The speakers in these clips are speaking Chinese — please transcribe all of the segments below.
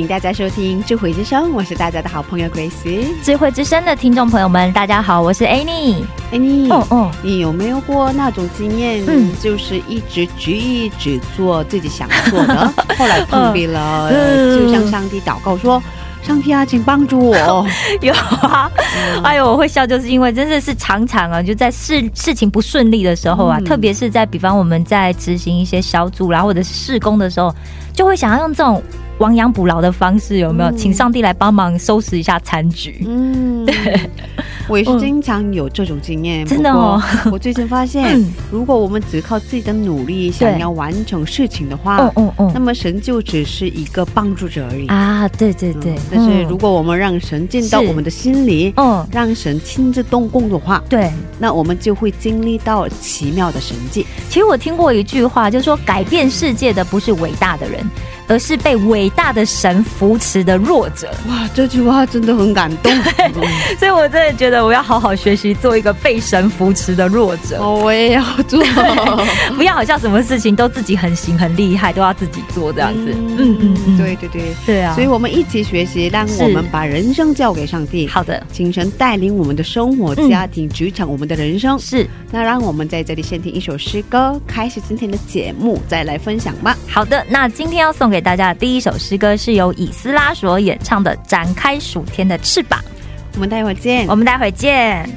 迎大家收听智慧之声，我是大家的好朋友 Grace。智慧之声的听众朋友们，大家好，我是 Annie。Annie，，哦哦，你有没有过那种经验？嗯就是一直执意只做自己想做的，后来碰壁了，嗯就向上帝祷告说：“上帝啊，请帮助我。有啊，哎呦，我会笑，就是因为真的是常常啊，就在事事情不顺利的时候啊，嗯特别是在比方我们在执行一些小组啦，或者是施工的时候，就会想要用这种亡羊补牢的方式，有没有？嗯请上帝来帮忙收拾一下残局。嗯，对我也是经常有这种经验。真的哦 我最近发现，嗯如果我们只靠自己的努力想要完成事情的话，嗯嗯嗯那么神就只是一个帮助者而已。啊，对对对，嗯但是嗯如果我们让神进到我们的心里，嗯让神亲自动工的话，对，那我们就会经历到奇妙的神迹。其实我听过一句话，就是说改变世界的不是伟大的人，而是被伟大的神扶持的弱者。哇，这句话真的很感动。嗯所以我真的觉得我要好好学习，做一个被神扶持的弱者，哦，我也要做。不要好像什么事情都自己很行很厉害，都要自己做这样子。嗯嗯嗯，对对对。对啊。所以我们一起学习，让我们把人生交给上帝，好的，请神带领我们的生活、嗯家庭、职场，我们的人生。是那让我们在这里先听一首诗歌，开始今天的节目，再来分享吧。好的。那今天要送给大家的第一首诗歌是由以斯拉所演唱的《展开暑天的翅膀》。我们待会儿见我。们待会见。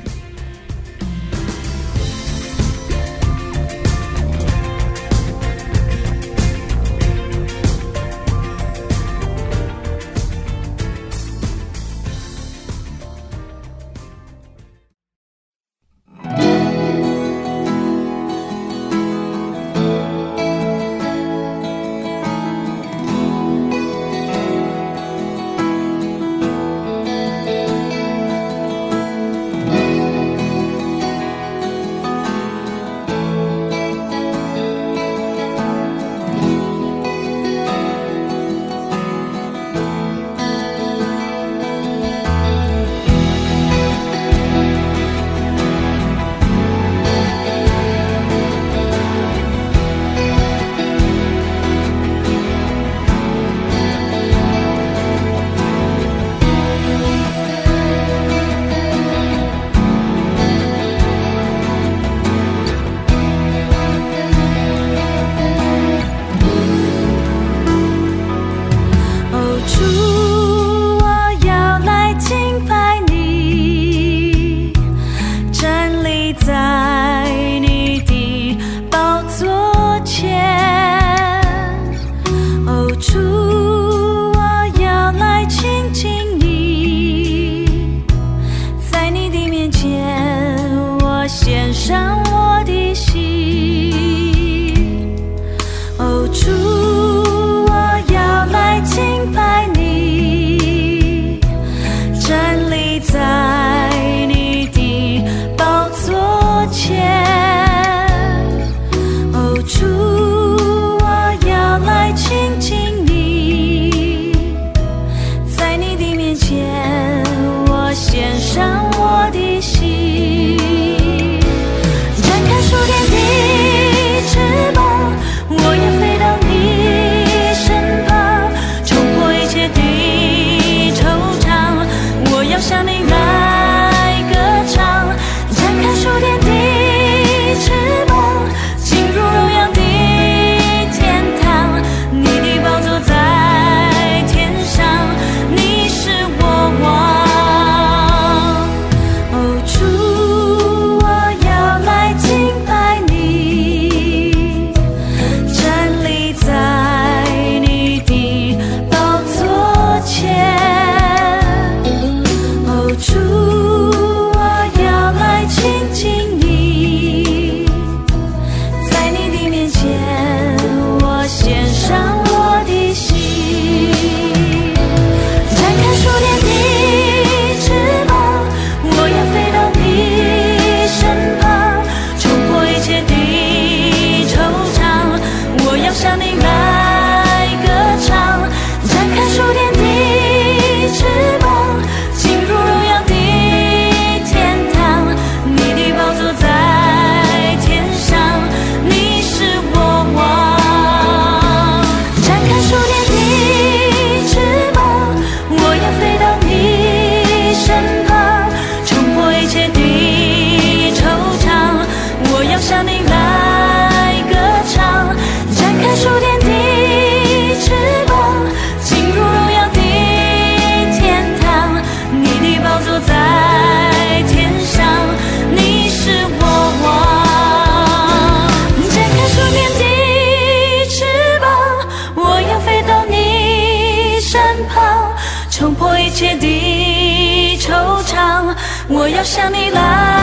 想你了。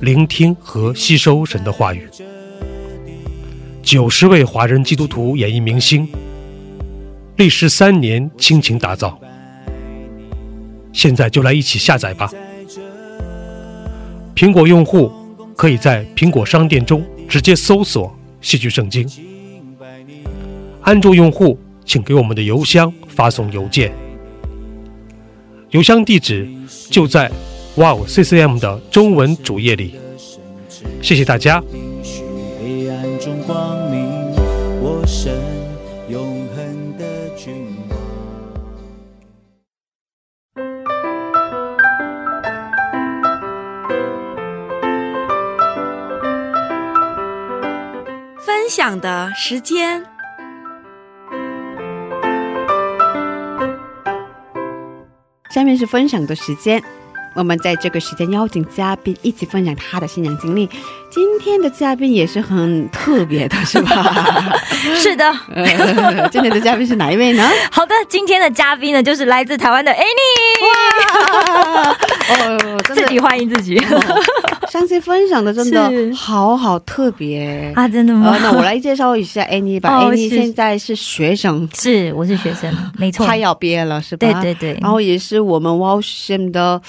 聆听和吸收神的话语。九十位华人基督徒演艺明星，历时三年倾情打造。现在就来一起下载吧！苹果用户可以在苹果商店中直接搜索“戏剧圣经”，安卓用户请给我们的邮箱发送邮件，邮箱地址就在 Wow CCM 的中文主页里。谢谢大家。黑暗中光明，我神永恒的君王。分享的时间。下面是分享的时间，我们在这个时间邀请嘉宾一起分享他的新娘经历。今天的嘉宾也是很特别的，是吧？是的，呃 今天的嘉宾是哪一位呢？好的，今天的嘉宾呢，就是来自台湾的 Annie，哇 哦，自己欢迎自己哦上次分享的真的好好特别。啊，真的吗呃，？那我来介绍一下 Annie 吧。哦 Annie 是现在是学生，是，我是学生，没错，快要毕业了，是吧？对对对，然后也是我们 Wow FM 的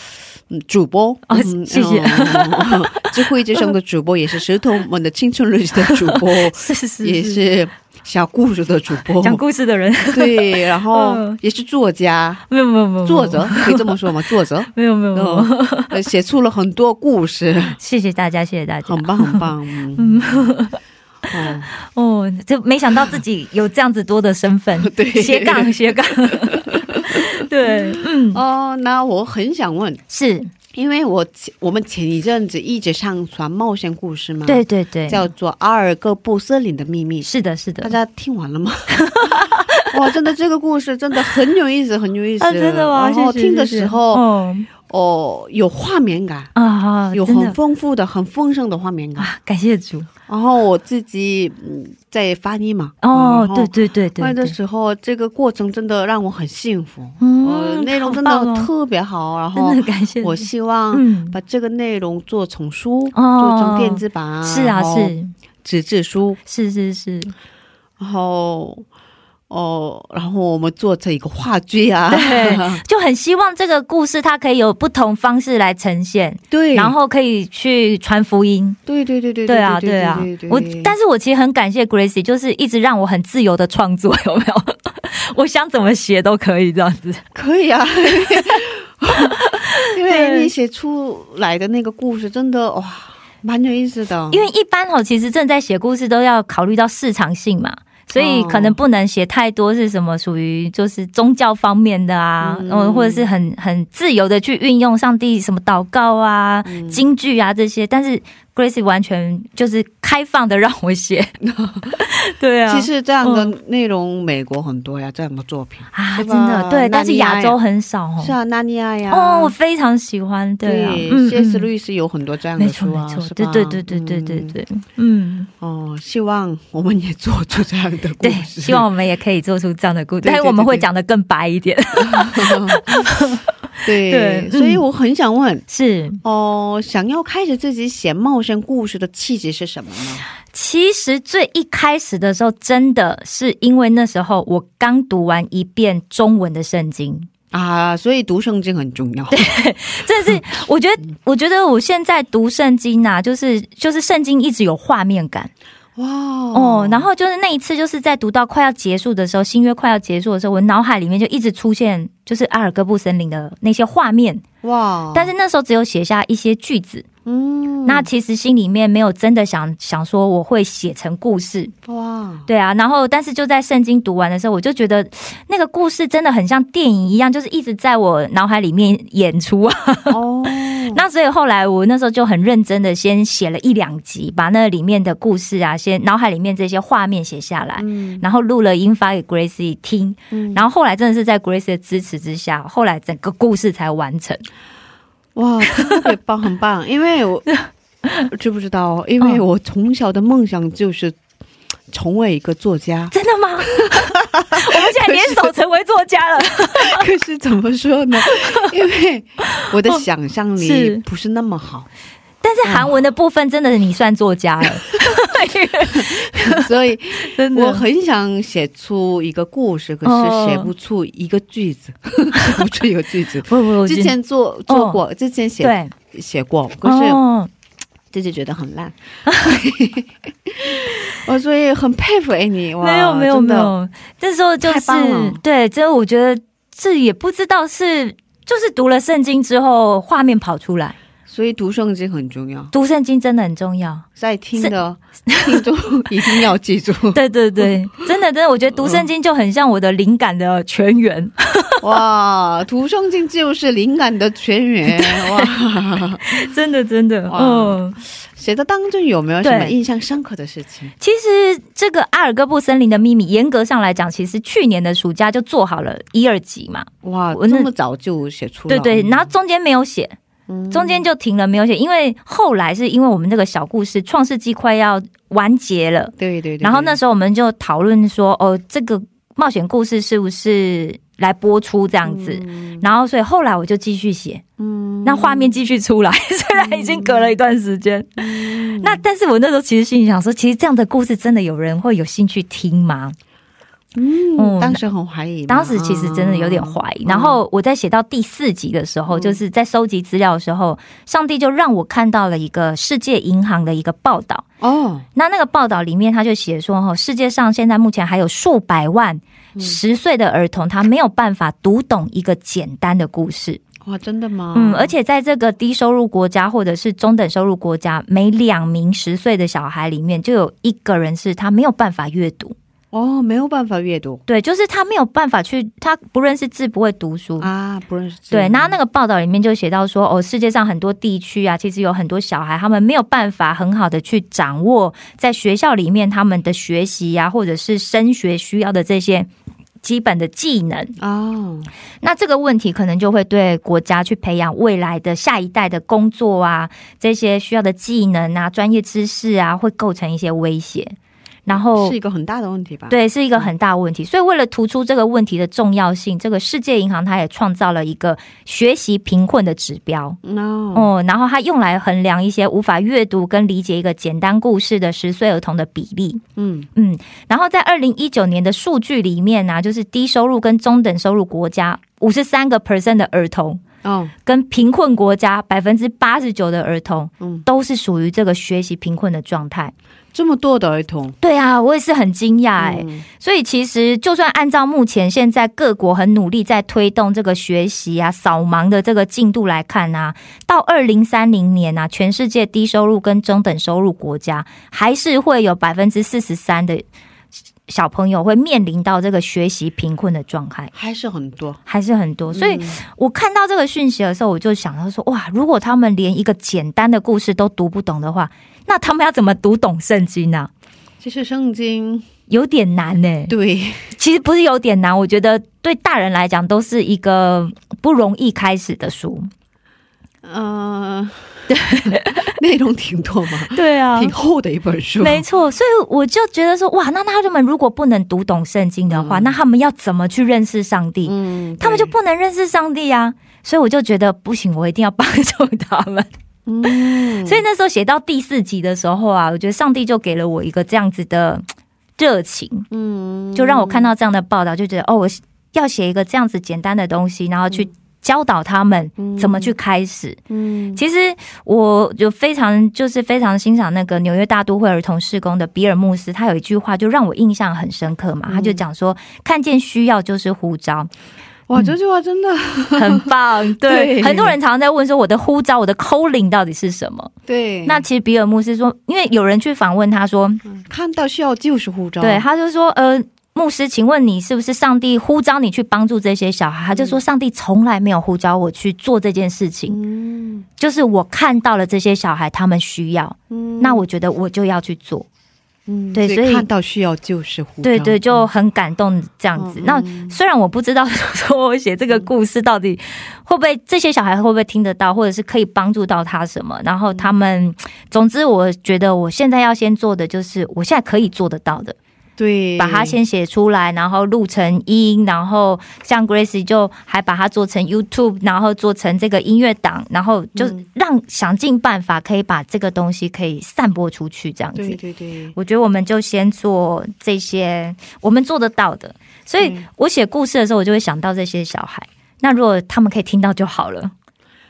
嗯主播哦嗯谢谢。嗯智慧之声的主播，也 是石头们的青春日记的主播，是是是，也是小故事的主播，讲故事的人，对，然后嗯也是作家、没有没有没有，作者，可以这么说吗？作者，没有没有没有，写出了很多故事，谢谢大家，谢谢大家，很棒很棒。哦，哦，就没想到自己有这样子多的身份，对。斜杠斜杠，对，嗯，哦，那我很想问，是因为我前我们前一阵子一直上传冒险故事嘛，对，对对，叫做《阿尔戈布森林的秘密》，是的，是的，大家听完了吗？哇，真的这个故事真的很有意思，很有意思。啊，真的吗？听的时候，哦哦，有画面感，啊，有很丰富的、很丰盛的画面感。啊，感谢主然后我自己嗯在翻译嘛，哦对对对对翻译的，时候，这个过程真的让我很幸福，呃，嗯内容真的特别好。然后真的感谢我希望嗯，把这个内容做成书，嗯做成电子版，是啊是。纸质书，是是是，然后哦，然后我们做成一个话剧啊，对，就很希望这个故事它可以有不同方式来呈现，对，然后可以去传福音。对对对对对啊，对啊，我但是我其实很感谢 Gracie，就是一直让我很自由的创作，有没有？我想怎么写都可以这样子。可以啊，因为你写出来的那个故事真的哇，蛮有意思的，因为一般哦，其实正在写故事都要考虑到市场性嘛。所以可能不能写太多是什么属于就是宗教方面的啊，嗯。嗯，或者是很很自由的去运用上帝什么祷告啊、嗯。京剧啊这些，但是 Gracie 完全就是开放的让我写，对啊，其实这样的内容美国很多呀，这样的作品啊，真的对，但是亚亚洲很少哦。是啊，纳尼亚呀，哦，我非常喜欢，对啊，嗯谢斯嗯。律师有很多这样的书啊，错，对对对对对对嗯。对，嗯，哦，希望我们也做出这样的故对，事，希望我们也可以做出这样的故事，对对但是我们会讲的更白一点，对对所以嗯我很想问。是。哦，想要开始自己写冒险故事的契机是什么呢？其实最一开始的时候，真的是因为那时候我刚读完一遍中文的圣经，啊，所以读圣经很重要。对，这是我觉得，我觉得我现在读圣经啊，就是就是圣经一直有画面感哇哦。然后就是那一次，就是在读到快要结束的时候，新约快要结束的时候，我脑海里面就一直出现就是阿尔戈布森林的那些画面，哇，但是那时候只有写下一些句子，嗯，那其实心里面没有真的想想说我会写成故事。哇，对啊，然后但是就在圣经读完的时候，我就觉得那个故事真的很像电影一样，就是一直在我脑海里面演出啊。哦，那所以后来我那时候就很认真的先写了一两集，把那里面的故事啊，先脑海里面这些画面写下来，嗯然后录了音发给 Gracie 听，嗯然后后来真的是在 Gracie 的支持之下，后来整个故事才完成。哇，特别棒，很棒，因为我 知不知道？因为嗯我从小的梦想就是成为一个作家，真的吗？我们现在联手成为作家了。可是怎么说呢？因为我的想象力不是那么好，但是韩文的部分真的你算作家了，所以真的。我很想写出一个故事，可是写不出一个句子，写不出一个句子。不不，我之前做做过，之前写对，写过，可是哦。自己觉得很烂，我 所以很佩服 Annie，哇，没有没有没有，那时候就是对，这我觉得这也不知道是就是读了圣经之后画面跑出来，所以读圣经很重要，读圣经真的很重要。在听的听众 一定要记住，对对对，真的真的，我觉得读圣经就很像我的灵感的泉源。哇，读圣经就是灵感的泉源，哇，真的真的，哇。嗯，写的当中有没有什么印象深刻的事情？其实这个阿尔戈布森林的秘密，严格上来讲，其实去年的暑假就做好了一二集嘛，哇，我那这么早就写出了，对对，然后中间没有写，嗯中间就停了，没有写，因为后来是因为我们这个小故事《创世纪》快要完结了，对对对，然后那时候我们就讨论说，哦，这个冒险故事是不是来播出这样子？然后所以后来我就继续写，嗯。那画面继续出来，虽然已经隔了一段时间，那但是我那时候其实心里想说，其实这样的故事真的有人会有兴趣听吗？嗯，嗯当时很怀疑，当时其实真的有点怀疑。然后我在写到第四集的时候，就是在收集资料的时候，上帝就让我看到了一个世界银行的一个报道。哦，那那个报道里面，他就写说，哈，世界上现在目前还有数百万十岁的儿童，他没有办法读懂一个简单的故事。哇，真的吗？嗯，而且在这个低收入国家或者是中等收入国家，每两名十岁的小孩里面就有一个人是他没有办法阅读。哦，没有办法阅读对，就是他没有办法去，他不认识字，不会读书。啊，不认识字。对，那那个报道里面就写到说，哦，世界上很多地区啊，其实有很多小孩，他们没有办法很好的去掌握在学校里面他们的学习呀、或者是升学需要的这些基本的技能。哦，那这个问题可能就会对国家去培养未来的下一代的工作啊，这些需要的技能啊、专业知识啊，会构成一些威胁。然后是一个很大的问题吧？，对，是一个很大问题。所以为了突出这个问题的重要性，这个世界银行它也创造了一个学习贫困的指标。no，哦，然后它用来衡量一些无法阅读跟理解一个简单故事的十岁儿童的比例。嗯，嗯，然后在二零一九年的数据里面呢、就是低收入跟中等收入国家五十三个 percent 的儿童，哦，跟贫困国家百分之八十九的儿童，嗯都是属于这个学习贫困的状态。这么多的儿童，对啊，我也是很惊讶哎。嗯所以其实就算按照目前现在各国很努力在推动这个学习啊、扫盲的这个进度来看啊，到二零三零年啊，全世界低收入跟中等收入国家还是会有百分之四十三的小朋友会面临到这个学习贫困的状态。还是很多。还是很多，所以嗯我看到这个讯息的时候，我就想到说，哇，如果他们连一个简单的故事都读不懂的话，那他们要怎么读懂圣经呢、其实圣经有点难呢、对，其实不是有点难，我觉得对大人来讲都是一个不容易开始的书。呃，内容挺多嘛，对啊挺厚的一本书。没错，所以我就觉得说，哇，那他们如果不能读懂圣经的话，那他们要怎么去认识上帝？嗯，他们就不能认识上帝啊。所以我就觉得不行，我一定要帮 助他们。嗯，所以那时候写到第四集的时候啊，我觉得上帝就给了我一个这样子的热情，嗯。就让我看到这样的报道，就觉得哦，我要写一个这样子简单的东西，然后去教导他们怎么去开始。嗯。其实我就非常就是非常欣赏那个纽约大都会儿童事工的比尔牧斯，他有一句话就让我印象很深刻嘛，他就讲说，看见需要就是呼召，哇，这句话真的 很棒。对，对很多人常常在问说，我的呼召，我的 calling 到底是什么？对。那其实比尔牧师说，因为有人去访问他说，看到需要就是呼召，对，他就说，呃。牧师，请问你是不是上帝呼召你去帮助这些小孩？他就说，上帝从来没有呼召我去做这件事情，嗯就是我看到了这些小孩他们需要，嗯那我觉得我就要去做。嗯对所以看到需要就是护，对对，就很感动这样子。嗯那虽然我不知道说我写这个故事到底会不会这些小孩会不会听得到，或者是可以帮助到他什么，然后他们，总之我觉得我现在要先做的就是我现在可以做得到的。对，把它先写出来，然后录成音，然后像 Grace 就还把它做成 YouTube，然后做成这个音乐档，然后就嗯。让想尽办法可以把这个东西可以散播出去，这样子。对对对，我觉得我们就先做这些我们做得到的，所以嗯。我写故事的时候，我就会想到这些小孩。那如果他们可以听到就好了。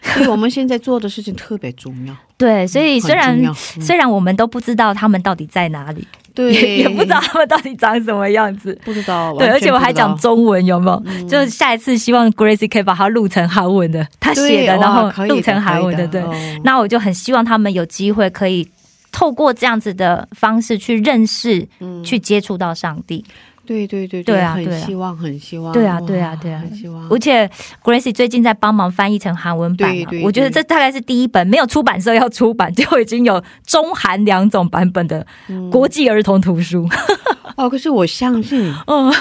所以我们现在做的事情特别重要，对，所以虽然虽然我们都不知道他们到底在哪里，对也也不知道他们到底长什么样子，不知道，对，而且我还讲中文，有没有？就是下一次希望 Gracie 可以把它录成韩文的，他写的，然后录成韩文的，对。哦那我就很希望他们有机会可以透过这样子的方式去认识、嗯去接触到上帝。对对对对啊很希望，很希望，对啊哇对啊对啊。很希望，而且 Gracie 最近在帮忙翻译成韩文版、啊，对对。我觉得这大概是第一本没有出版社要出版，就已经有中韩两种版本的嗯。国际儿童图书。哦，可是我相信，嗯，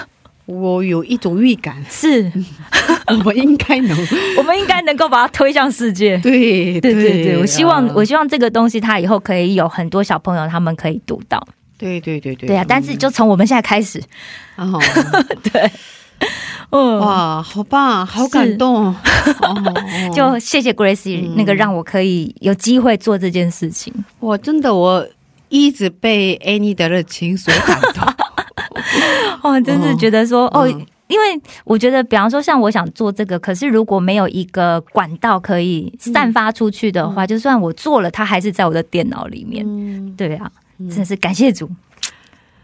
我有一种预感，是。我们应该能，我们应该能够把它推向世界。对对对对，我希望、啊。我希望这个东西它以后可以有很多小朋友他们可以读到。对对对对，对啊，但是就从我们现在开始，哦，对，嗯，哇，好棒，好感动，哦。就谢谢 Gracie、嗯那个让我可以有机会做这件事情。我真的我一直被 Annie 的热情所感动，哦，真是觉得说，哦，嗯。因为我觉得，比方说像我想做这个，可是如果没有一个管道可以散发出去的话，就算我做了，它还是在我的电脑里面。嗯，对啊，真的是感谢主。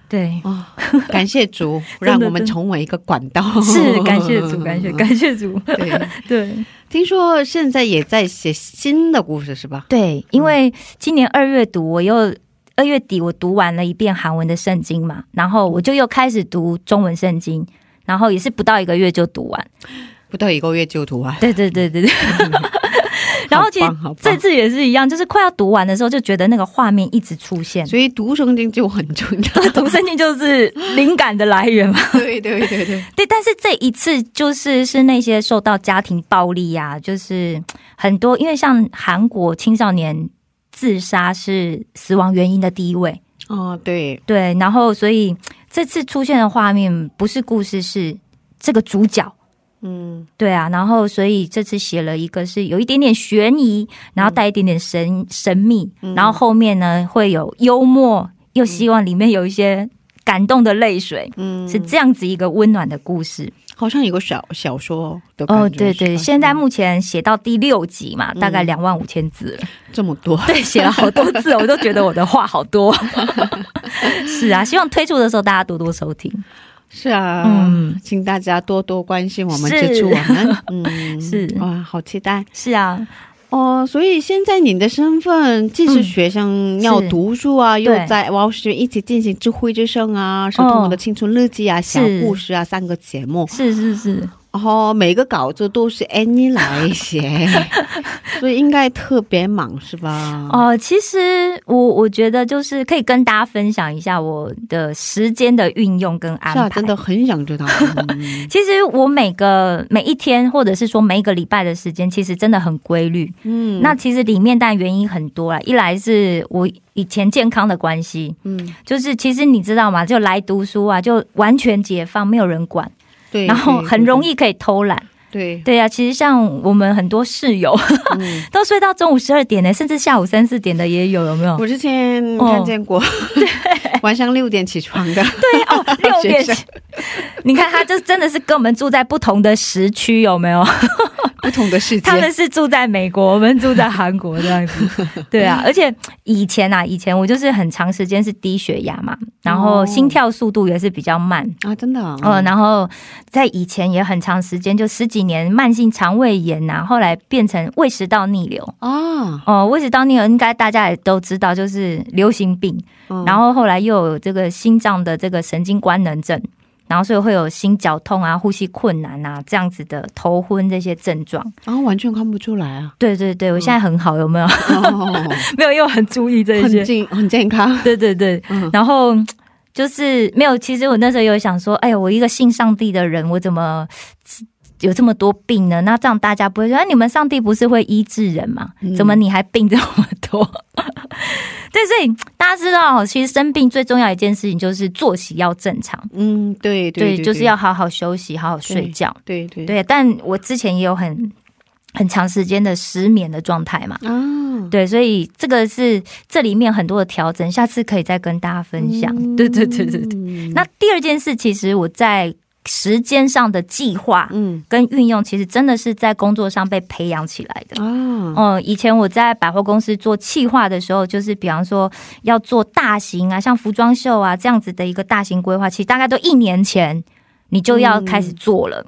对，哦，感谢主，让我们成为一个管道。是感谢主，感谢 感谢主。对，对听说现在也在写新的故事是吧？对，因为今年二月读，我又二月底我读完了一遍韩文的圣经嘛，然后我就又开始读中文圣经，然后也是不到一个月就读完。不到一个月就读完。对对对对对。然后其实这次也是一样，就是快要读完的时候，就觉得那个画面一直出现。所以读圣经就很重要。读圣经就是灵感的来源嘛。对对对对，对，但是这一次就是是那些受到家庭暴力啊，就是很多，因为像韩国青少年自杀是死亡原因的第一位，哦对，对，然后所以这次出现的画面不是故事，是这个主角。嗯对啊，然后所以这次写了一个是有一点点悬疑，然后带一点点神神秘，然后后面呢会有幽默，又希望里面有一些感动的泪水，嗯，是这样子一个温暖的故事。好像有个小小说的哦，对对，现在目前写到第六集嘛，大概嗯两万五千字了。这么多，对，写了好多字，我都觉得我的话好多。是啊，希望推出的时候大家多多收听。是啊，嗯。请大家多多关心我们，是支持我们，嗯，是。哇，好期待。是啊，哦。所以现在你的身份既是学生要读书啊，又对。在哇是一起进行智慧之声啊，是通我的青春日记啊、小故事啊三个节目，是是是，然后每个稿子都是 Annie 来写，所以应该特别忙是吧？哦、其实我我觉得就是可以跟大家分享一下我的时间的运用跟安排。是啊，真的很想知道。嗯 其实我每个每一天，或者是说每一个礼拜的时间，其实真的很规律。嗯那其实里面当然原因很多啦，一来是我以前健康的关系，嗯，就是其实你知道吗？就来读书啊，就完全解放，没有人管，对，然后很容易易可以偷懒。对，对呀、其实像我们很多室友嗯，都睡到中午十二点呢，甚至下午三四点的也有，有没有？我之前哦看见过，对。晚上六点起床的，对哦，六点起，你看他就真的是跟我们住在不同的时区，有没有？不同的世界他。们是住在美国，我们住在韩国这样子。对啊，而且以前啊，以前我就是很长时间是低血压嘛，然后哦心跳速度也是比较慢。啊，真的啊，嗯，然后在以前也很长时间，就十几年慢性肠胃炎呐、后来变成胃食道逆流。啊，哦，胃食道逆流应该大家也都知道，就是流行病。嗯然后后来又有这个心脏的这个神经官能症，然后所以会有心绞痛啊、呼吸困难啊这样子的头昏这些症状。然后完全看不出来啊，对对对，我现在很好，有没有？哦，没有，因为我很注意这很些。健很健康，对对对，嗯然后就是没有。其实我那时候有想说，哎呀，我一个信上帝的人，我怎么有这么多病呢？那这样大家不会说，哎，你们上帝不是会医治人吗？嗯怎么你还病这么多？对，所以大家知道，其实生病最重要一件事情就是作息要正常，嗯，对对，对，就是要好好休息，好好睡觉。对对对，但我之前也有很很长时间的失眠的状态嘛，啊，对，所以这个是这里面很多的调整，下次可以再跟大家分享。对对对对对。对那第二件事，其实我在时间上的计划嗯。跟运用，其实真的是在工作上被培养起来的。哦，嗯，以前我在百货公司做企划的时候，就是比方说要做大型啊，像服装秀啊这样子的一个大型规划，其实大概都一年前你就要开始做了。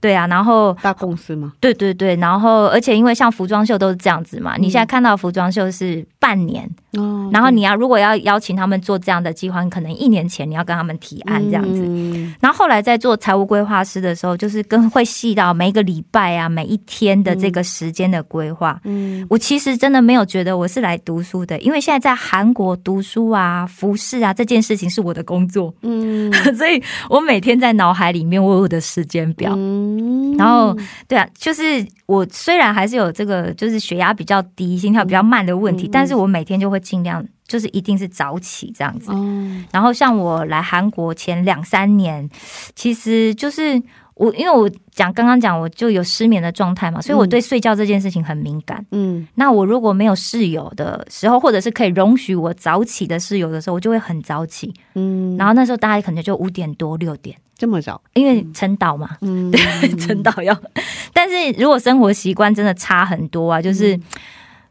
对啊，然后大公司嘛，对对对，然后而且因为像服装秀都是这样子嘛，你现在看到服装秀是半年，哦然后你要如果要邀请他们做这样的计划，可能一年前你要跟他们提案这样子。嗯，然后后来在做财务规划师的时候，就是跟会细到每一个礼拜啊、每一天的这个时间的规划。嗯。我其实真的没有觉得我是来读书的，因为现在在韩国读书啊、服饰啊这件事情是我的工作，嗯。所以我每天在脑海里面我有我的时间表。嗯。然后对啊，就是我虽然还是有这个就是血压比较低、心跳比较慢的问题，嗯。但是我每天就会尽量就是一定是早起这样子。哦。然后像我来韩国前两三年，其实就是我因为我讲刚刚讲我就有失眠的状态嘛，所以我对睡觉这件事情很敏感。嗯。那我如果没有室友的时候，或者是可以容许我早起的室友的时候，我就会很早起。嗯，然后那时候大概可能就五点多六点，这么早，因为晨岛嘛，嗯，对晨岛要。但是如果生活习惯真的差很多啊，就是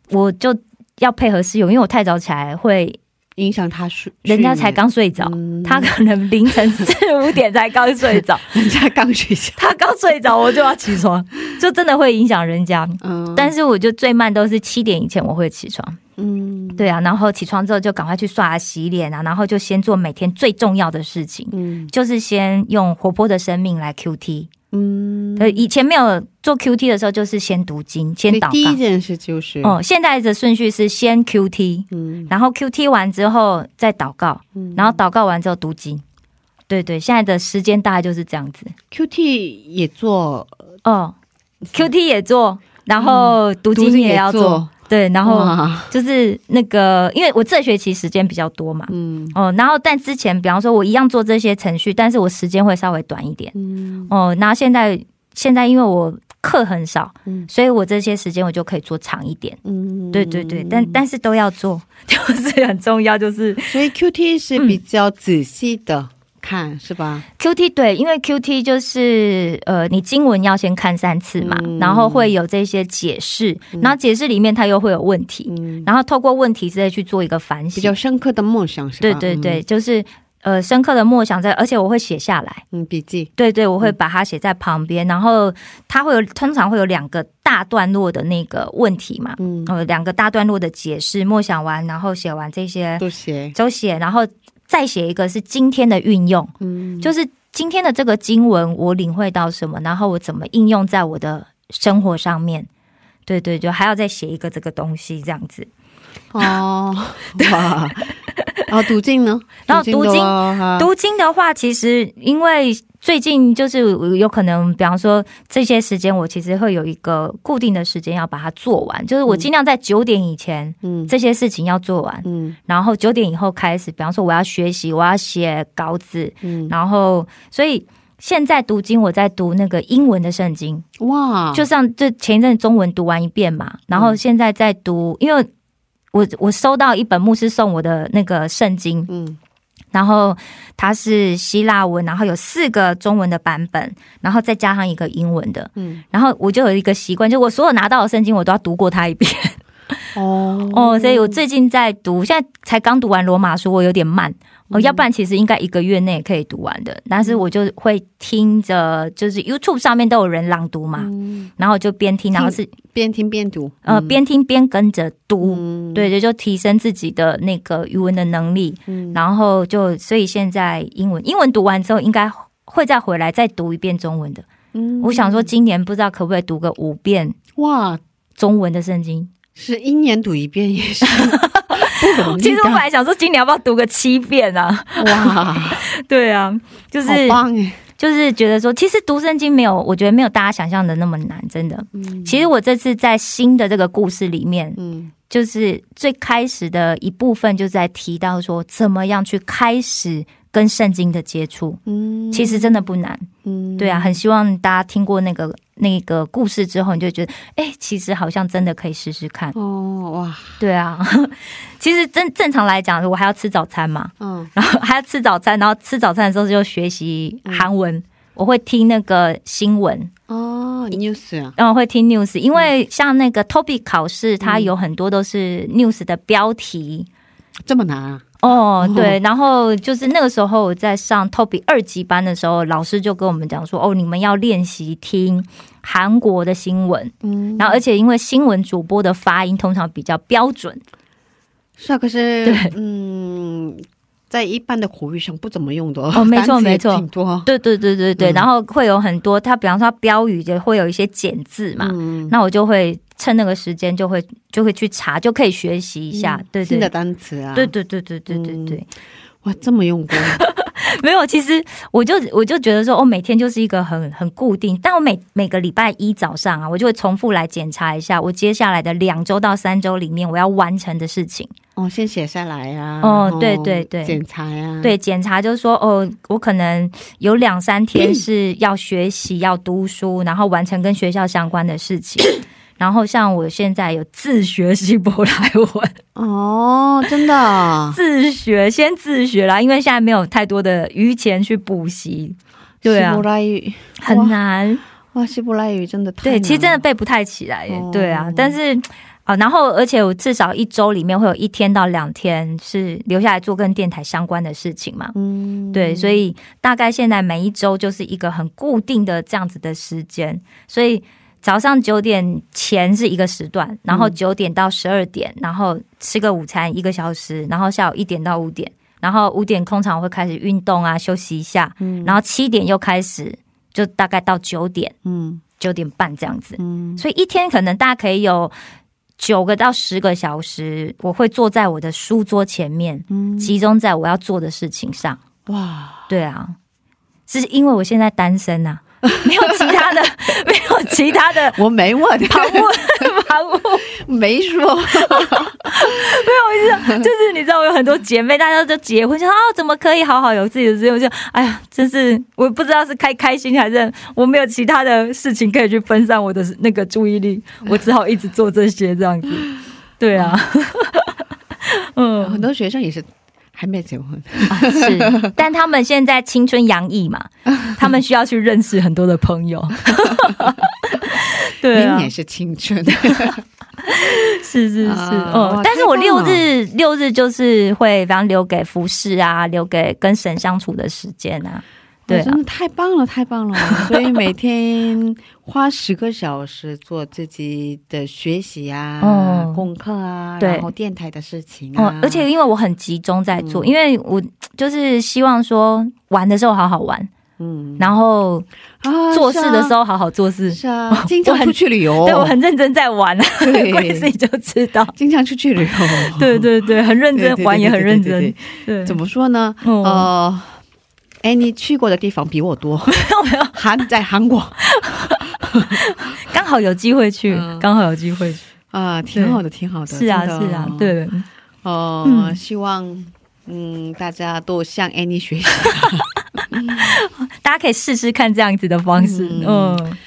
我就要配合室友，因为我太早起来会影响他睡，人家才刚睡着，嗯。他可能凌晨四五点才刚睡着，人家刚睡觉，他刚睡着我就要起床，就真的会影响人家。嗯，但是我就最慢都是七点以前我会起床，嗯。对啊，然后起床之后就赶快去刷牙洗脸啊，然后就先做每天最重要的事情，嗯。就是先用活泼的生命来 QT。嗯，呃，以前没有做 QT 的时候，就是先读经，先祷告第一。件事就是，哦，现在的顺序是先 QT，嗯然后 QT 完之后再祷告，嗯然后祷告完之后读经。对对，现在的时间大概就是这样子。，QT 也做，哦，QT 也做，然后读经也也要做。做对，然后就是那个，因为我这学期时间比较多嘛，嗯。哦，然后但之前比方说我一样做这些程序，但是我时间会稍微短一点。嗯。哦，那现在现在因为我课很少，嗯。所以我这些时间我就可以做长一点。嗯。对对对，但但是都要做，就是很重要，就是所以 QT 是比较仔细的看，是吧？QT 对，因为 QT 就是呃，你经文要先看三次嘛，嗯然后会有这些解释，然后解释里面它又会有问题，嗯，然后透过问题之类去做一个反省。比较深刻的梦想是吧？对对对，就是呃深刻的默想在，而且我会写下来。嗯，嗯，笔记，对对，我会把它写在旁边，然后它会有通常会有两个大段落的那个问题嘛，嗯，呃，两个大段落的解释，默想完，然后写完这些都写，都写，然后再写一个是今天的运用，嗯，就是今天的这个经文我领会到什么，然后我怎么应用在我的生活上面。对对，就还要再写一个这个东西这样子。哦，哇，然 后读经呢？然后读经读经的话，其实因为最近就是有可能，比方说这些时间，我其实会有一个固定的时间要把它做完，就是我尽量在九点以前、嗯。这些事情要做完，嗯。然后九点以后开始，比方说我要学习，我要写稿子，嗯，然后所以。现在读经，我在读那个英文的圣经，哇，就像这前一阵中文读完一遍嘛，然后现在在读，因为我我收到一本牧师送我的那个圣经，嗯然后它是希腊文，然后有四个中文的版本，然后再加上一个英文的。嗯然后我就有一个习惯，就我所有拿到的圣经，我都要读过它一遍。哦 哦，所以我最近在读，现在才刚读完罗马书，我有点慢。哦，要不然其实应该一个月内可以读完的，但是我就会听着，就是 YouTube 上面都有人朗读嘛，嗯。然后就边听，然后是边听边读，呃嗯。边听边跟着读，嗯。对对，就提升自己的那个语文的能力。嗯。然后就所以现在英文英文读完之后，应该会再回来再读一遍中文的。嗯。我想说，今年不知道可不可以读个五遍哇，中文的圣经。是一年读一遍也是 不容易，其实我本来想说，今年要不要读个七遍啊？哇，对啊，就是好棒哎，就是觉得说，其实读圣经没有，我觉得没有大家想象的那么难，真的。嗯。其实我这次在新的这个故事里面，嗯。就是最开始的一部分，就在提到说，怎么样去开始跟圣经的接触。嗯。其实真的不难，嗯。对啊，很希望大家听过那个那个故事之后，你就觉得，哎、其实好像真的可以试试看。哦哇，对啊，其实正正常来讲，我还要吃早餐嘛，嗯。然后还要吃早餐，然后吃早餐的时候就学习韩文，我会听那个新闻，哦，news 啊，然后会听 news，因为像那个 TOPIK 考试，它有很多都是 news 的标题。这么难啊？哦，对，然后就是那个时候我在上 TOPIK 二级班的时候，老师就跟我们讲说，哦，你们要练习听韩国的新闻，嗯，然后而且因为新闻主播的发音通常比较标准，是啊，可是对。嗯，在一般的口语上不怎么用的哦没错没错。挺多，对对对对对，嗯。然后会有很多，它比方说它标语就会有一些简字嘛，嗯，那我就会趁那个时间就会就会去查，就可以学习一下，对对。新的单词啊，对对对对对对嗯。对，哇，这么用功，没有，其实我就我就觉得说，我、每天就是一个很很固定，但我每每个礼拜一早上啊，我就会重复来检查一下我接下来的两周到三周里面我要完成的事情。哦，先写下来啊，哦对对对检查呀，对，检查就是说，哦，我可能有两三天 是要学习、要读书，然后完成跟学校相关的事情。然后像我现在有自学希伯来文，哦，真的啊，自学先自学啦，因为现在没有太多的余钱去补习，对啊。希伯，来语，很难。哇，希伯来语真的太对，其实真的背不太起来耶。哦。对啊，但是好，然后而且我至少一周里面会有一天到两天是留下来做跟电台相关的事情嘛。嗯，对，所以大概现在每一周就是一个很固定的这样子的时间，所以早上九点前是一个时段，然后九点到十二点，然后吃个午餐一个小时，然后下午一点到五点，然后五点通常会开始运动啊，休息一下，嗯。然后七点又开始，就大概到九点嗯。九点半这样子，嗯。所以一天可能大家可以有九个到十个小时，我会坐在我的书桌前面，嗯，集中在我要做的事情上。哇，对啊，是因为我现在单身呐、没有其他的，没有其他的我没问，旁骛 旁骛，没说，就是你知道，我有很多姐妹，大家都结婚，就说啊，怎么可以好好有自己的自由？就哎呀，真是我不知道是开开心还是我没有其他的事情可以去分散我的那个注意力，我只好一直做这些这样子。对啊，嗯，很多学生也是还没结婚，啊是，但他们现在青春洋溢嘛，他们需要去认识很多的朋友。对啊。明，年是青春，是是是，哦但是我六日六日就是会，比方留给服饰啊，留给跟神相处的时间啊。对啊。真的太棒了，太棒了！所以每天花十个小时做自己的学习啊、嗯功课啊，然后电台的事情啊，哦，而且因为我很集中在做，嗯因为我就是希望说玩的时候好好玩，嗯，然后啊做事的时候候好好做事。是啊，经常出去旅游，对我很认真在玩啊，对 贵司你就知道。经常出去旅游，对对对，很认真玩也很认真。对对对。对，怎么说呢？嗯。呃，哎，你去过的地方比我多，韩在韩国 刚好有机会去，嗯刚好有机会去。啊，挺好的，挺好的，是啊，是啊，对。哦、嗯希望嗯大家都向 Annie 学习。大家可以试试看这样子的方式。嗯嗯，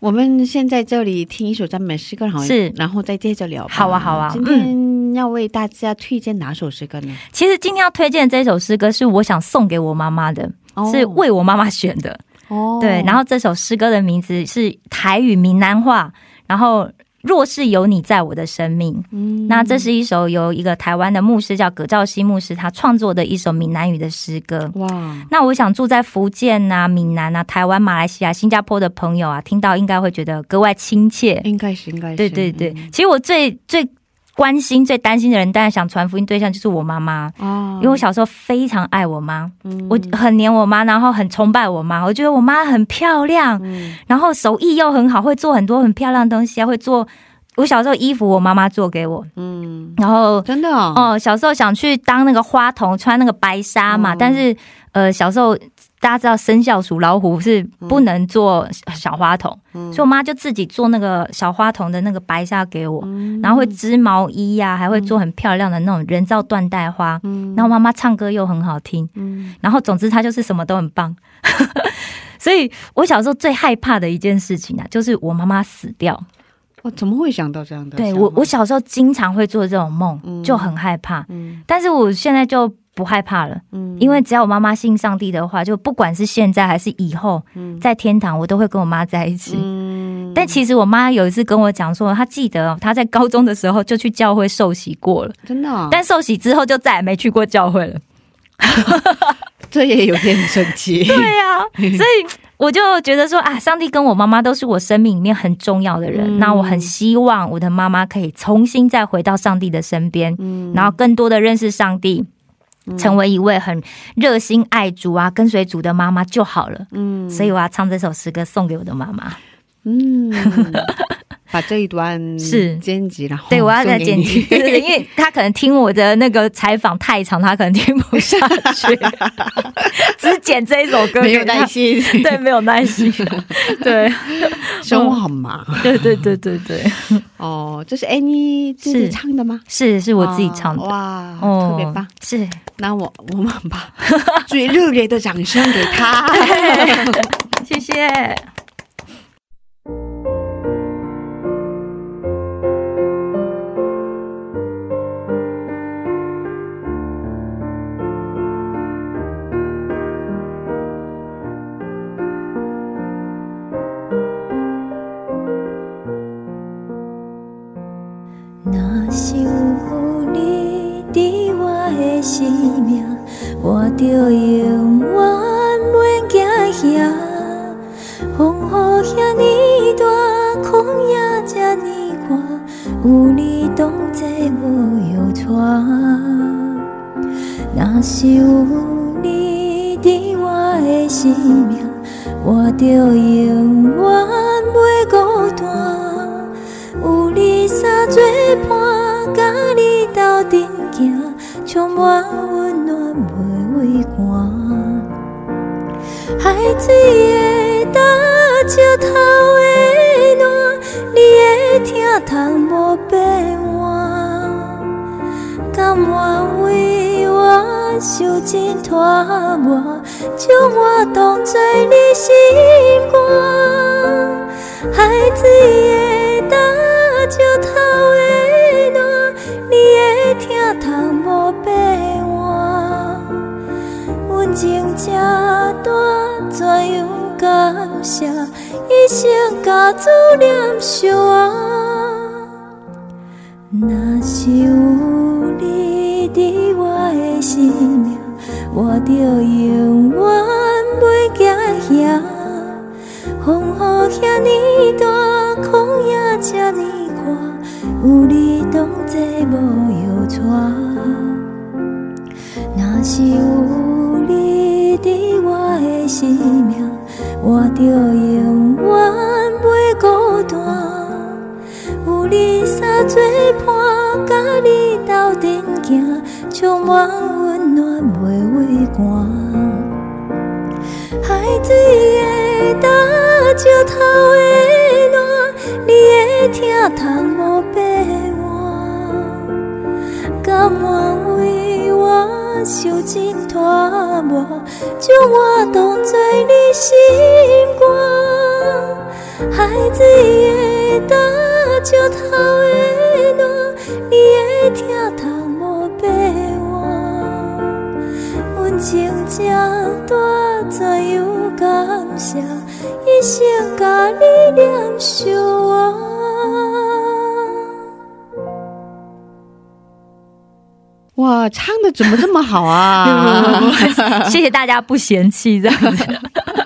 我们先在这里听一首赞美诗歌，好，是然后再接着聊吧。好啊好啊今天要为大家推荐哪首诗歌呢？其实今天要推荐的这首诗歌是我想送给我妈妈的，哦是为我妈妈选的。哦对，然后这首诗歌的名字是台语闽南话，然后。若是有你在我的生命，嗯那这是一首由一个台湾的牧师叫葛兆熙牧师他创作的一首闽南语的诗歌。哇，那我想住在福建呐、闽南啊、台湾、马来西亚、新加坡的朋友啊，听到应该会觉得格外亲切。应该是应该是，对对对，嗯其实我最最关心、最担心的人，当然想传福音对象就是我妈妈，哦，因为我小时候非常爱我妈，嗯。我很黏我妈，然后很崇拜我妈，我觉得我妈很漂亮，嗯。然后手艺又很好，会做很多很漂亮的东西啊，会做。我小时候衣服我妈妈做给我，嗯，然后真的哦，哦，小时候想去当那个花童，穿那个白纱嘛，哦。但是呃，小时候大家知道生肖属老虎是不能做小花童，嗯所以我妈就自己做那个小花童的那个白纱给我，嗯然后会织毛衣呀、还会做很漂亮的那种人造缎带花。嗯然后妈妈唱歌又很好听，嗯然后总之她就是什么都很棒。所以我小时候最害怕的一件事情啊，就是我妈妈死掉。我怎么会想到这样的？对我，我小时候经常会做这种梦，嗯就很害怕。嗯但是我现在就不害怕了，嗯因为只要我妈妈信上帝的话，就不管是现在还是以后，嗯在天堂我都会跟我妈在一起。嗯但其实我妈有一次跟我讲说，她记得哦她在高中的时候就去教会受洗过了，真的哦，但受洗之后就再也没去过教会了。这也有点神奇。对呀、所以我就觉得说啊，上帝跟我妈妈都是我生命里面很重要的人。嗯那我很希望我的妈妈可以重新再回到上帝的身边，嗯然后更多的认识上帝。成为一位很热心爱主啊、跟随主的妈妈就好了。嗯所以我要唱这首诗歌送给我的妈妈。嗯，把这一段是。剪辑，然后对，我要再剪辑，对因为他可能听我的那个采访太长，他可能听不下去，只剪这一首歌，没有耐，心，对，没有耐心，对，生活很忙。对对对对对，哦。这是 Annie 自己是唱的吗？是是我自己唱的，哦哇，哦特别棒！是，那我我们把最热烈的掌声给他。谢谢。想有你伫我的生命，我就永远袂惊遐。风雨遐尼大，空也遮尼寒，有你同在无忧愁。若是有你伫我的生命，我就永远袂孤单。有你相做伴。甲你斗阵行，充满温暖袂畏寒。海水的干石头的暖，你的疼痛无变换，甘愿为我受尽拖磨，将我当作你心肝。海水的干石头的，的疼痛无变换。阮情这段，怎样感谢？一生甲思念相我。若是有你伫我的生命，我就永远袂惊遐。风雨遐尼大，空也这尼，有你同齐无忧愁。若是有你伫我的生命，我就永远袂孤单。有你三做。伴，甲你斗阵行，充满温暖袂畏寒。海水的干石头的，你的疼痛无变换。甘愿为我受尽拖磨，将我当作你心肝。海水会干石头的暖，你的疼痛无变换。阮情这段，怎样感谢？一生甲你念相偎。哇，唱的怎么这么好啊？谢谢大家不嫌弃这样子。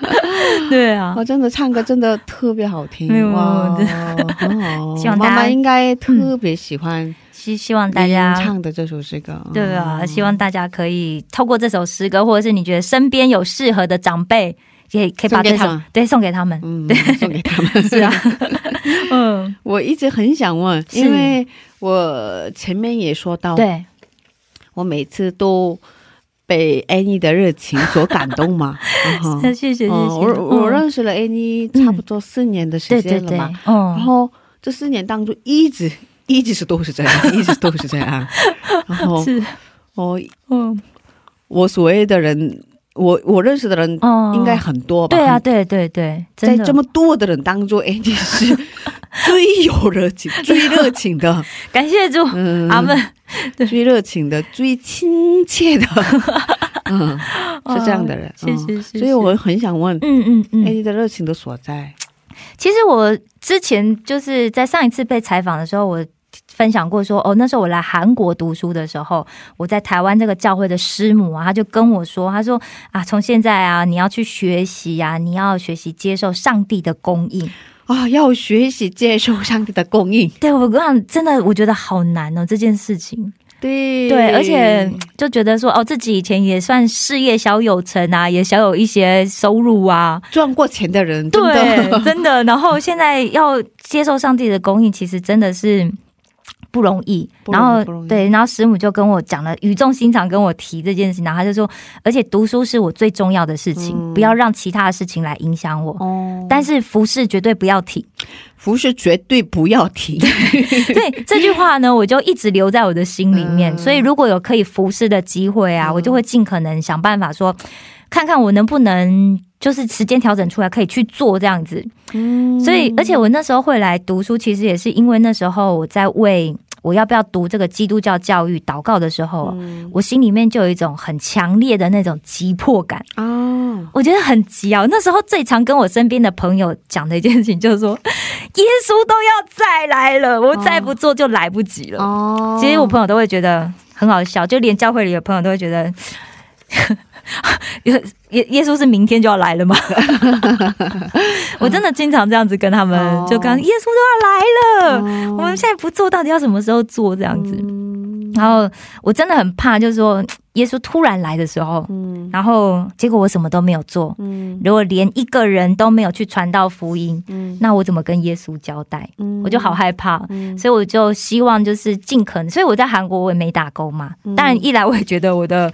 对啊我，真的唱歌真的特别好听哇，很好。希望大家妈妈应该特别喜欢希希望大家唱的这首诗歌。对啊，嗯希望大家可以透过这首诗歌，或者是你觉得身边有适合的长辈，也可以把这首送给他们。对送给他们。嗯，送给他们。是啊，嗯，我一直很想问，因为我前面也说到，对，我每次都被 Annie 的热情所感动嘛。嗯哼谢谢谢谢。嗯，我我嗯认识了 Annie 差不多四年的时对对对间了嘛，，嗯。然嗯，后这四年当中一直一直是都是这样，一直都是这样。然后是，我嗯，我所谓的人，我我认识的人哦应该很多吧？对啊，对对对，在这么多的人当中，Annie 是 最有热情、最热情的，感谢主，嗯，阿门，最热情的、最亲切的，嗯，是这样的人。哦谢谢嗯谢谢所以我很想问嗯嗯嗯。，Annie 的热情的所在。其实我之前就是在上一次被采访的时候，我分享过说，哦，那时候我来韩国读书的时候，我在台湾这个教会的师母啊，他就跟我说，他说啊，从现在啊，你要去学习啊，你要学习接受上帝的供应。啊，要学习接受上帝的供应。对我跟你讲，真的我觉得好难哦，这件事情。对对，而且就觉得说，哦，自己以前也算事业小有成啊，也小有一些收入啊，赚过钱的人，真对，的真的。然后现在要接受上帝的供应，其实真的是不容易。然后对，然后师母就跟我讲了，语重心长跟我提这件事情，然后他就说，而且读书是我最重要的事情，嗯不要让其他的事情来影响我。哦，但是服饰绝对不要停。服饰绝对不要停。对这句话呢，我就一直留在我的心里面。嗯所以如果有可以服侍的机会啊，嗯我就会尽可能想办法说，看看我能不能就是时间调整出来，可以去做这样子。嗯所以，而且我那时候会来读书，其实也是因为那时候我在为我要不要读这个基督教教育祷告的时候，嗯我心里面就有一种很强烈的那种急迫感。啊，我觉得很急啊！那时候最常跟我身边的朋友讲的一件事情，就是说，耶稣都要再来了，我再不做就来不及了。哦其实我朋友都会觉得很好笑，就连教会里的朋友都会觉得 耶耶耶稣是明天就要来了吗？我真的经常这样子跟他们，哦就刚耶稣都要来了，哦我们现在不做，到底要什么时候做？这样子。嗯然后我真的很怕，就是说耶稣突然来的时候，嗯然后结果我什么都没有做，嗯如果连一个人都没有去传道福音，嗯那我怎么跟耶稣交代？嗯我就好害怕。嗯所以我就希望就是尽可能，所以我在韩国我也没打工嘛。嗯当然，一来我也觉得我的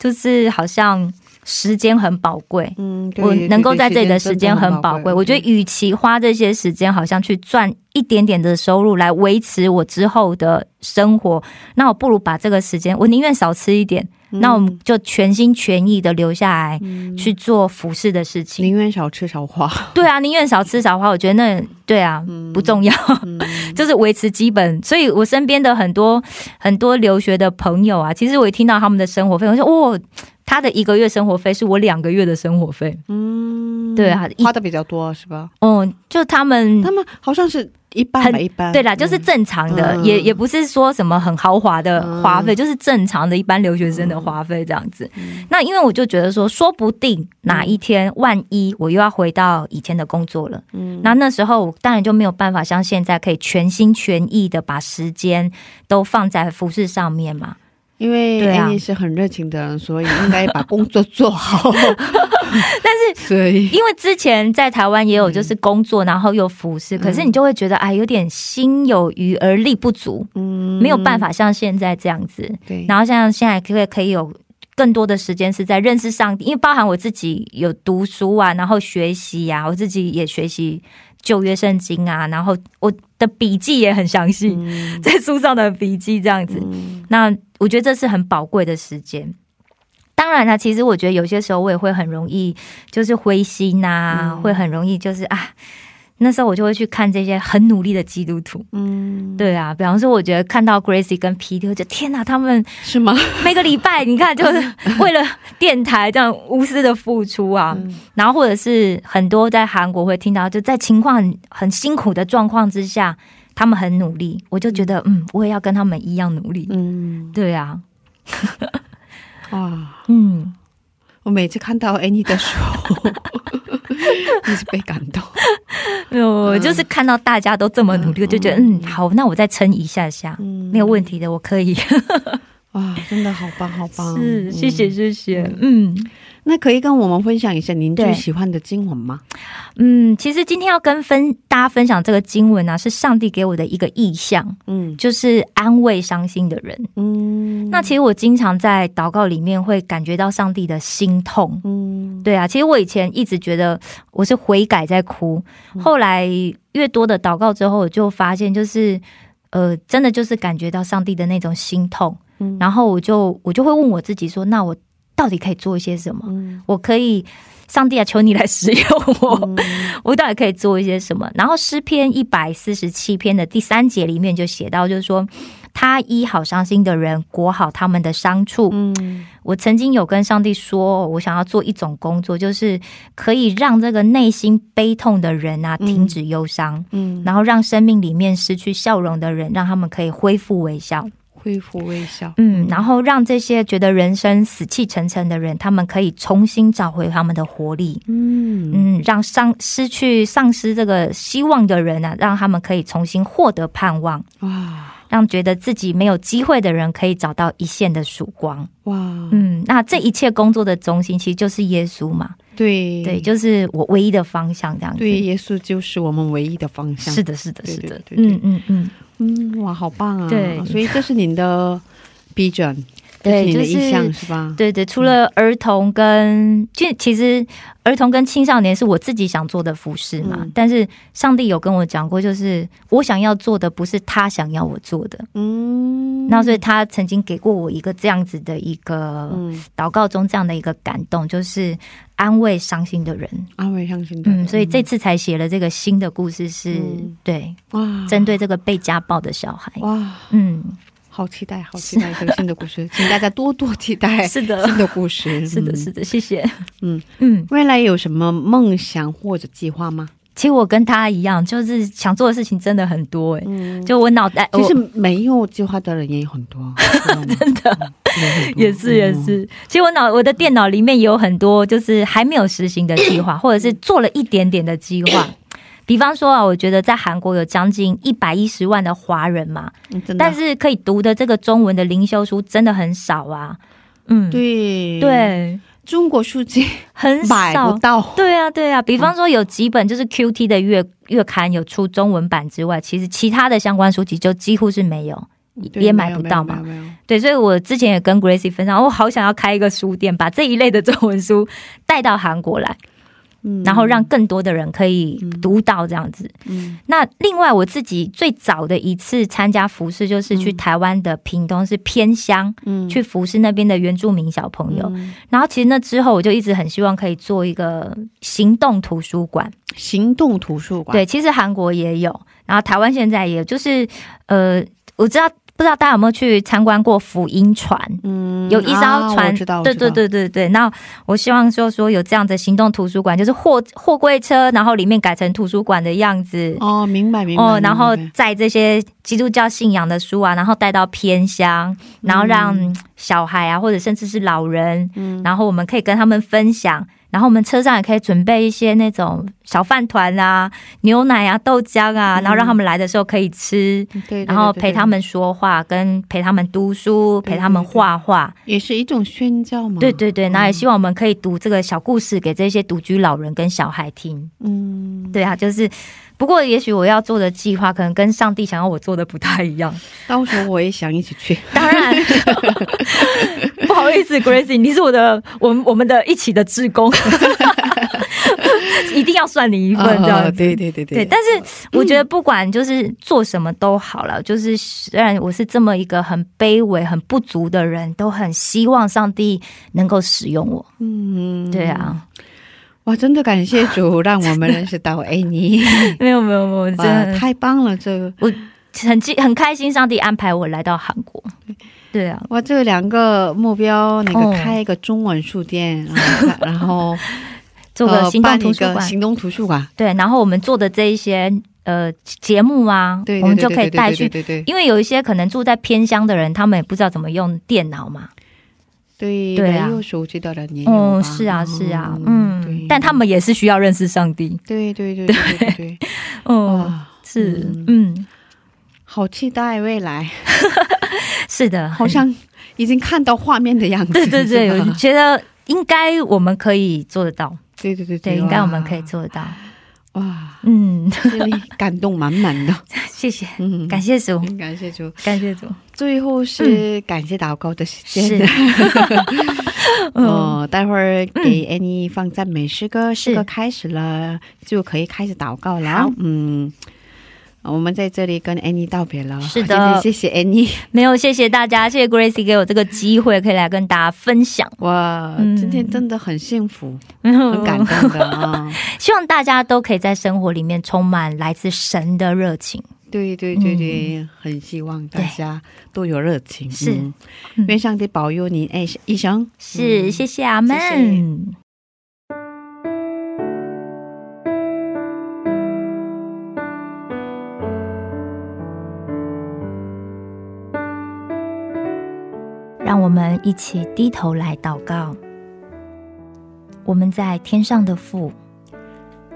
就是好像时间很宝贵，嗯我能够在这里的时间很宝贵。我觉得，与其花这些时间，好像去赚一点点的收入来维持我之后的生活，那我不如把这个时间，我宁愿少吃一点，嗯那我们就全心全意的留下来。去做服饰的事情，宁愿少吃少花，对啊，宁愿少吃少花，我觉得那对啊、不重要，就是维持基本。所以我身边的很多很多留学的朋友啊，其实我一听到他们的生活费，我说哦，他的一个月生活费是我两个月的生活费。嗯对啊花的比较多是吧？哦，就他们他们好像是一般对啦，就是正常的，嗯。也也不是说什么很豪华的花费，嗯就是正常的一般留学生的花费这样子。那因为我就觉得说，说不定哪一天，万一我又要回到以前的工作了，嗯。那那时候我当然就没有办法像现在可以全心全意的把时间都放在服饰上面嘛。因为对啊 Annie 是很热情的人，所以应该把工作做好。但是 所以因为之前在台湾也有就是工作，然后又服饰，可是你就会觉得哎，有点心有余而力不足，嗯没有办法像现在这样子。对，然后像现在可以可以有更多的时间是在认识上帝，因为包含我自己有读书啊，然后学习啊，我自己也学习旧约圣经啊，然后我的笔记也很详细，嗯在书上的笔记这样子。那我觉得这是很宝贵的时间。当然啦，其实我觉得有些时候我也会很容易就是灰心呐、嗯会很容易就是啊。那时候我就会去看这些很努力的基督徒，嗯，对啊，比方说，我觉得看到 Gracie 跟觉得天哪，他们是吗？每个礼拜，你看，就是 为了电台这样无私的付出啊。嗯然后或者是很多在韩国会听到，就在情况很很辛苦的状况之下，他们很努力，我就觉得，嗯，我也要跟他们一样努力。嗯，对啊，哇，嗯，我每次看到 Annie 的时候，一直被感动。我就是看到大家都这么努力，我就觉得，嗯，好，那我再撑一下下，嗯没有问题的，我可以。哇，真的好棒，好棒！是，谢谢，嗯。谢谢，嗯。那可以跟我们分享一下您最喜欢的经文吗？嗯，其实今天要跟分大家分享这个经文啊，是上帝给我的一个意象，嗯。就是安慰伤心的人。嗯。那其实我经常在祷告里面会感觉到上帝的心痛。嗯。对啊，其实我以前一直觉得我是悔改在哭，嗯。后来越多的祷告之后，我就发现就是呃，真的就是感觉到上帝的那种心痛，嗯。然后我就我就会问我自己说，那我到底可以做一些什么？嗯我可以，上帝啊，求你来使用我，我到底可以做一些什么？然后诗篇一百四十七篇的第三节里面就写到，就是说。他医好伤心的人，裹好他们的伤处。嗯我曾经有跟上帝说，我想要做一种工作，就是可以让这个内心悲痛的人啊嗯停止忧伤，嗯，然后让生命里面失去笑容的人，让他们可以恢复微笑。恢复微笑。嗯，然后让这些觉得人生死气沉沉的人，他们可以重新找回他们的活力。嗯嗯，让丧失去丧失这个希望的人啊，让他们可以重新获得盼望，哇让觉得自己没有机会的人可以找到一线的曙光。哇，嗯，那这一切工作的中心其实就是耶稣嘛，对对，就是我唯一的方向，这样子。对，耶稣就是我们唯一的方向。是的，是的，是的，对对对嗯嗯嗯，嗯，哇，好棒啊！对所以这是您的 vision，对就是？对对，除了儿童跟，就其实儿童跟青少年是我自己想做的服饰嘛，嗯。但是上帝有跟我讲过，就是我想要做的不是他想要我做的，嗯，那所以他曾经给过我一个这样子的一个嗯，祷告中这样的一个感动，就是安慰伤心的人。安慰伤心的人，嗯，所以这次才写了这个新的故事是，嗯。对哇，针对这个被家暴的小孩。哇，嗯，好期待，好期待这个新的故事，请大家多多期待 是的新的故事。是的，嗯是的，谢谢。嗯嗯，未来有什么梦想或者计划吗？其实我跟他一样，就是想做的事情真的很多哎、嗯，就我脑袋，其实没有计划的人也有很多，真的也是也嗯是。其实我脑我的电脑里面也有很多，就是还没有实行的计划，或者是做了一点点的计划。比方说啊，我觉得在韩国有将近一百一十万的华人嘛，嗯，但是可以读的这个中文的灵修书真的很少啊。嗯，对，对，中国书籍很买少不。到，对啊，对啊，比方说有几本就是 QT 的月月刊有出中文版之外，其实其他的相关书籍就几乎是没有，也买不到嘛。对，所以我之前也跟 Gracie 分享，我好想要开一个书店，把这一类的中文书带到韩国来，嗯。然后让更多的人可以读到这样子。嗯。那另外我自己最早的一次参加服饰，就是去台湾的屏东是偏乡、嗯。去服侍那边的原住民小朋友。嗯。然后其实那之后，我就一直很希望可以做一个行动图书馆。行动图书馆，对，其实韩国也有，然后台湾现在也有，就是呃，我知道不知道大家有没有去参观过福音船？嗯有一艘啊船，对对对对对。那我希望说说有这样的行动图书馆，就是货货柜车，然后里面改成图书馆的样子。哦，明白明白，哦，然后载这些基督教信仰的书啊，然后带到偏乡，然后让小孩啊，或者甚至是老人，嗯然后我们可以跟他们分享，然后我们车上也可以准备一些那种小饭团啊、牛奶啊、豆浆啊，然后让他们来的时候可以吃，对对，然后陪他们说话，跟陪他们读书，对陪他们画画。也是一种宣教嘛，对对对，那也希望我们可以读这个小故事给这些独居老人跟小孩听。嗯，对啊，就是，不过也许我要做的计划可能跟上帝想要我做的不太一样。到时候我也想一起去，当然，不好意思，Gracie，你是我的，我们我们的一起的志工，一定要算你一份这样。对对对对，但是我觉得不管就是做什么都好了，就是虽然我是这么一个很卑微、很不足的人，都很希望上帝能够使用我。嗯，对啊，哇，真的感谢主，让我们认识到哎你，没有没有没有，真哇，的太棒了，这个我很激很开心，上帝安排我来到韩国。对啊，哇，这两个目标，那个哦。开一个中文书店，然后 然后做个行动图书馆，个行动图书馆，对，然后我们做的这一些呃节目啊，对，我们就可以带去。对对对。因为有一些可能住在偏乡的人，他们也不知道怎么用电脑嘛。对对啊。没有手机的人也有哦，是啊，是啊，嗯，嗯，但他们也是需要认识上帝。对对对对对对对，哦，是嗯，嗯，好期待未来，是的，好像已经看到画面的样子，对对对，我觉得应该我们可以做得到。对对对对，应该我们可以做得到。哇，嗯，感动满满的，谢谢，嗯，感谢主，感谢主。感谢主。最后是感谢祷告的时间。哦，待会儿给 Annie 放赞美诗歌，诗歌是开始了，就可以开始祷告了。好。嗯，我们在这里跟 Annie 道别了。是的真谢谢 Annie。没有，谢谢大家，谢谢 Gracie 给我这个机会，可以来跟大家分享，哇，嗯今天真的很幸福，很很感动的啊！希望大家都可以在生活里面充满来自神的热情。对对对对，很希望大家都有热情。是愿上帝保佑你，哎，医生。是，嗯谢谢阿门。谢谢让我们一起低头来祷告。我们在天上的父，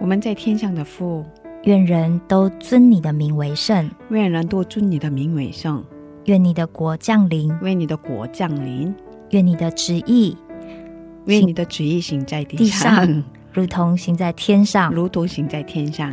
我们在天上的父，愿人都尊你的名为圣，愿人都尊你的名为圣，愿你的国降临，愿你的国降临，愿你的旨意愿你的旨意行在地地上，上如同行在天上。如同行在天上。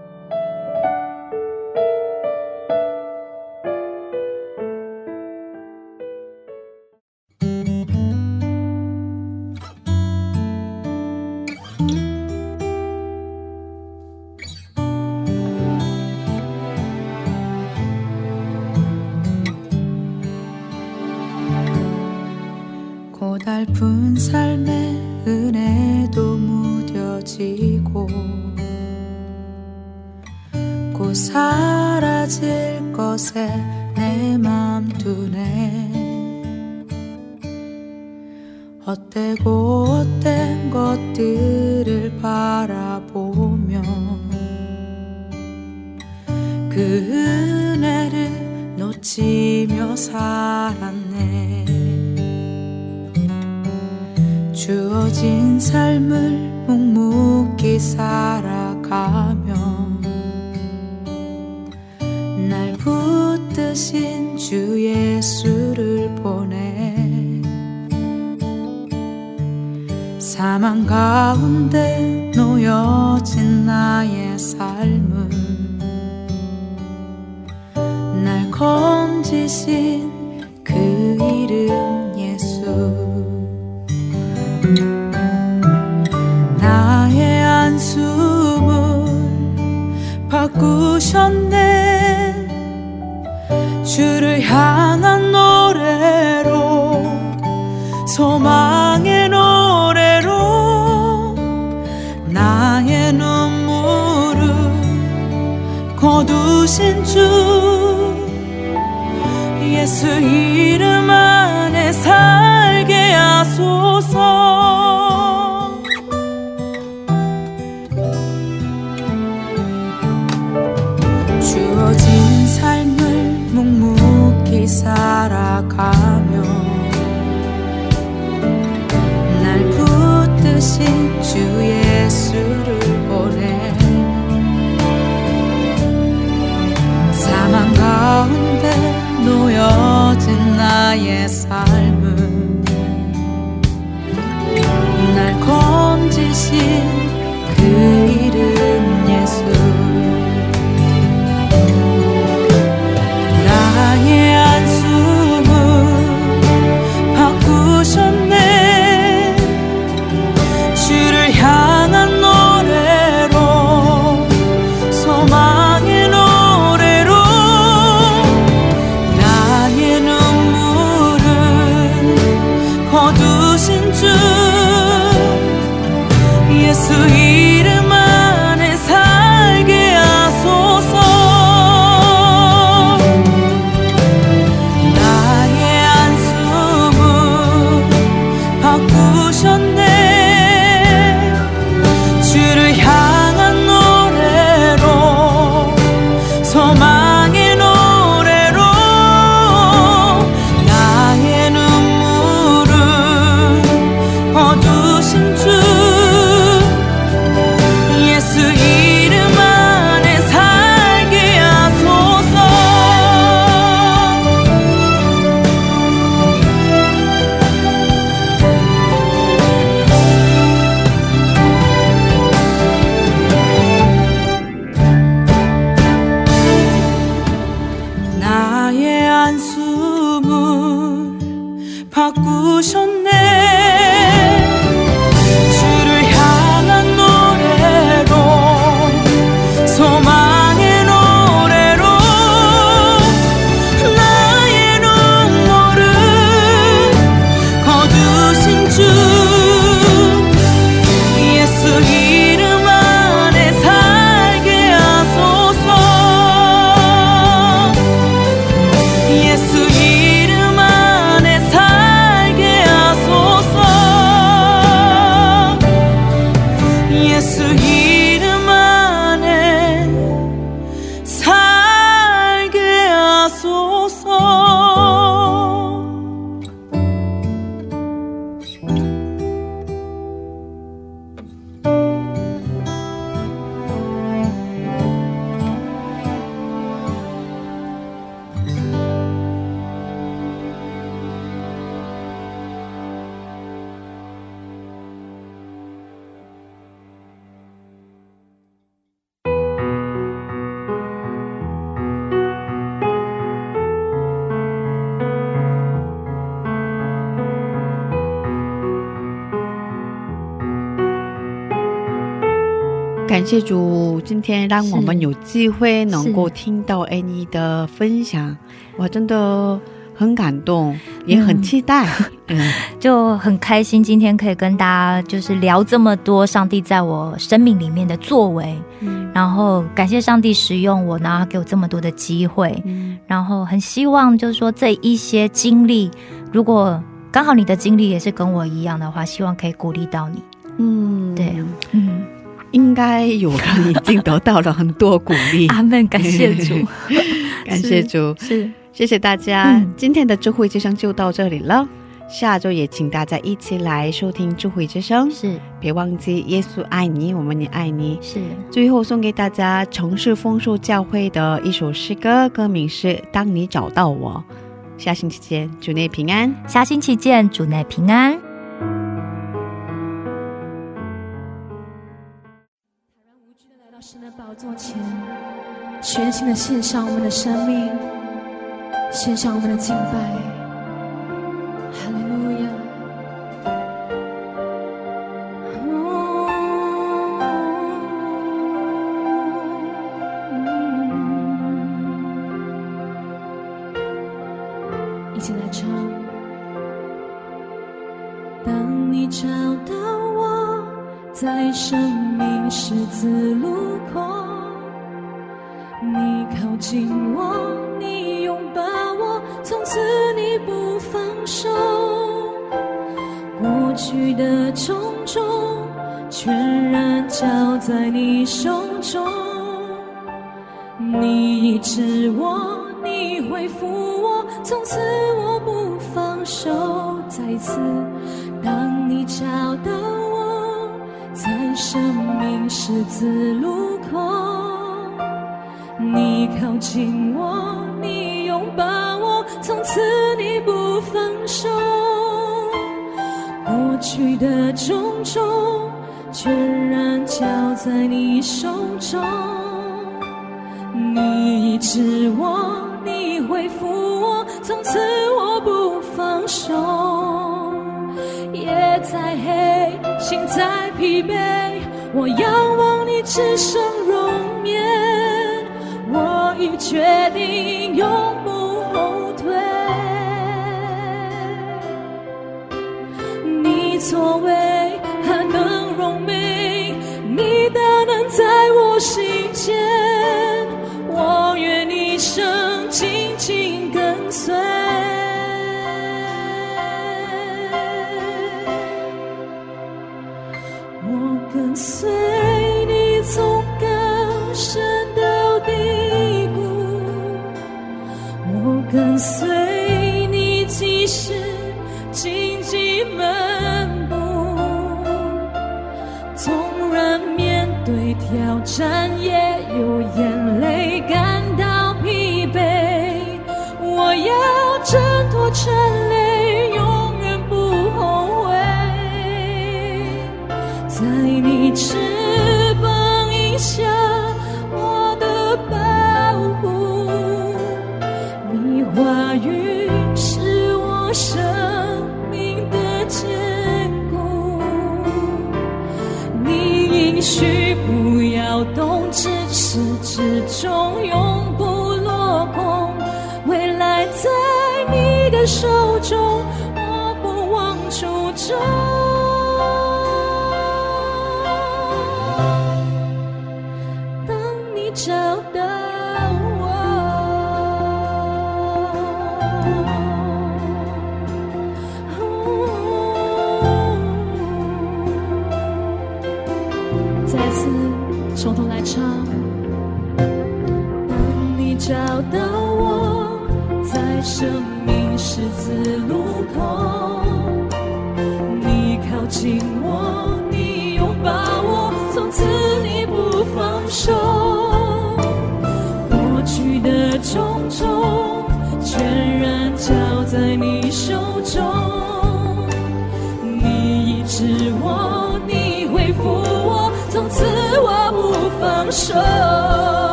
깊은 삶의 은혜도 무뎌지고 곧 사라질 것에 내 맘 두네. 헛되고 헛된 것들을 바라보며 그 은혜를 놓치며 살았 주어진 삶을 묵묵히 살아가며 날 붙드신 주 예수를 보내 사망 가운데 놓여진 나의 삶은 날 건지신 그 이름 바꾸셨네. 주를 향한 노래로 소망의 노래로 나의 눈물을 거두신 주 예수 이름 안에 살게 하소 그 이름 感感谢主，今天让我们有机会能够听到 Annie 的分享，我，真的很感动，也很期待。嗯，就很开心，今天可以跟大家就是聊这么多上帝在我生命里面的作为，然后感谢上帝使用我，然后给我这么多的机会，然后很希望就是说这一些经历，如果刚好你的经历也是跟我一样的话，希望可以鼓励到你。嗯，对，嗯，应该有人已经得到了很多鼓励。阿门，感谢主，感谢主，是谢谢大家。嗯今天的智慧之声就到这里了。下周也请大家一起来收听智慧之声，是别忘记耶稣爱你，我们也爱你。是，最后送给大家城市丰收教会的一首诗歌，歌名是《当你找到我》。下星期见，主内平安。下星期见，主内平安。神的宝座前，全心的献上我们的生命，献上我们的敬拜。哈利路亚。一起来唱。当你找到我，在生命十字路口，你靠近我，你拥抱我，从此你不放手。过去的种种，全然交在你手中。你医治我，你恢复我，从此我不放手。再次，当你找到我，在生命十字路口，你靠近我，你拥抱我，从此你不放手。过去的种种，全然交在你手中。你医治我，你恢复我，从此我不放手。夜再黑，心再疲惫，我仰望你只剩容颜，我已决定永不后退。你作为何等荣美，你大能在我心间，我愿一生紧紧跟随。我跟随跟随你即使荆棘漫步，纵然面对挑战，也有眼泪感到疲惫。我要挣脱尘话语是我生命的坚固。你应许不要动，至始至终永